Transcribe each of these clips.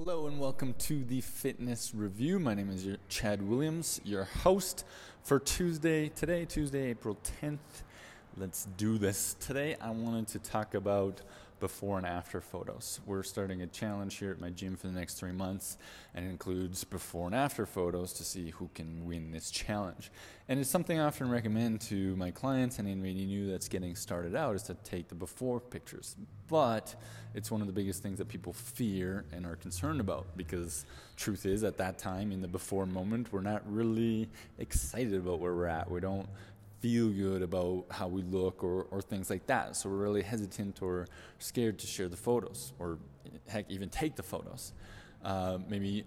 Hello and welcome to the Fitness Review. My name is Chad Williams, your host for Tuesday, today, Tuesday, April 10th. Let's do this. Today, I wanted to talk about before and after photos. We're starting a challenge here at my gym for the next three months, and includes before and after photos to see who can win this challenge. And it's something I often recommend to my clients and anybody new that's getting started out is to take the before pictures. But it's one of the biggest things that people fear and are concerned about because truth is at that time in the before moment we're not really excited about where we're at. We don't feel good about how we look or, or things like that. So we're really hesitant or scared to share the photos or heck, even take the photos. Uh, maybe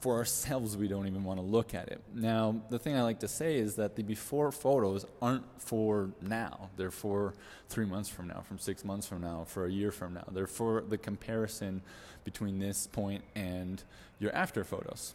for ourselves, we don't even want to look at it. Now, the thing I like to say is that the before photos aren't for now. They're for three months from now, from six months from now, for a year from now. They're for the comparison between this point and your after photos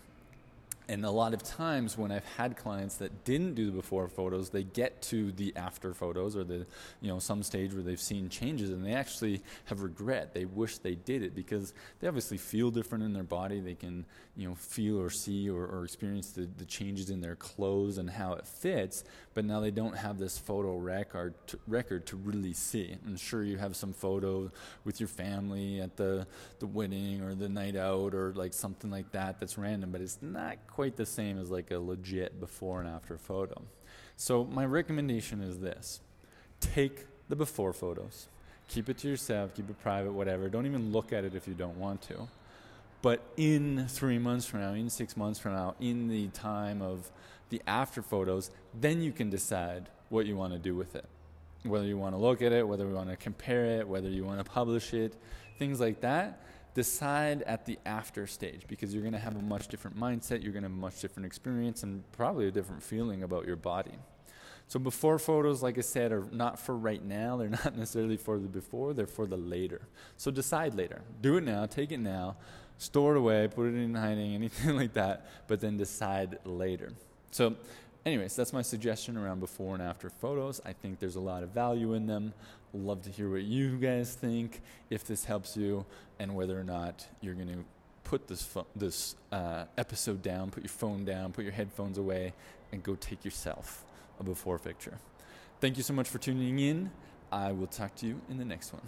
and a lot of times when I've had clients that didn't do the before photos, they get to the after photos or the you know some stage where they've seen changes and they actually have regret. They wish they did it because they obviously feel different in their body. They can you know feel or see or, or experience the, the changes in their clothes and how it fits, but now they don't have this photo record to, record to really see. I'm sure you have some photo with your family at the the wedding or the night out or like something like that that's random, but it's not quite the same as like a legit before and after photo. So my recommendation is this. Take the before photos. Keep it to yourself, keep it private, whatever. Don't even look at it if you don't want to. But in three months from now, in six months from now, in the time of the after photos, then you can decide what you want to do with it. Whether you want to look at it, whether you want to compare it, whether you want to publish it, things like that decide at the after stage because you're going to have a much different mindset, you're going to have a much different experience, and probably a different feeling about your body. So, before photos, like I said, are not for right now. They're not necessarily for the before, they're for the later. So, decide later. Do it now, take it now, store it away, put it in hiding, anything like that, but then decide later. So, anyways, that's my suggestion around before and after photos. I think there's a lot of value in them. Love to hear what you guys think, if this helps you, and whether or not you're going to put this fo- this uh, episode down, put your phone down, put your headphones away, and go take yourself a before picture. Thank you so much for tuning in. I will talk to you in the next one.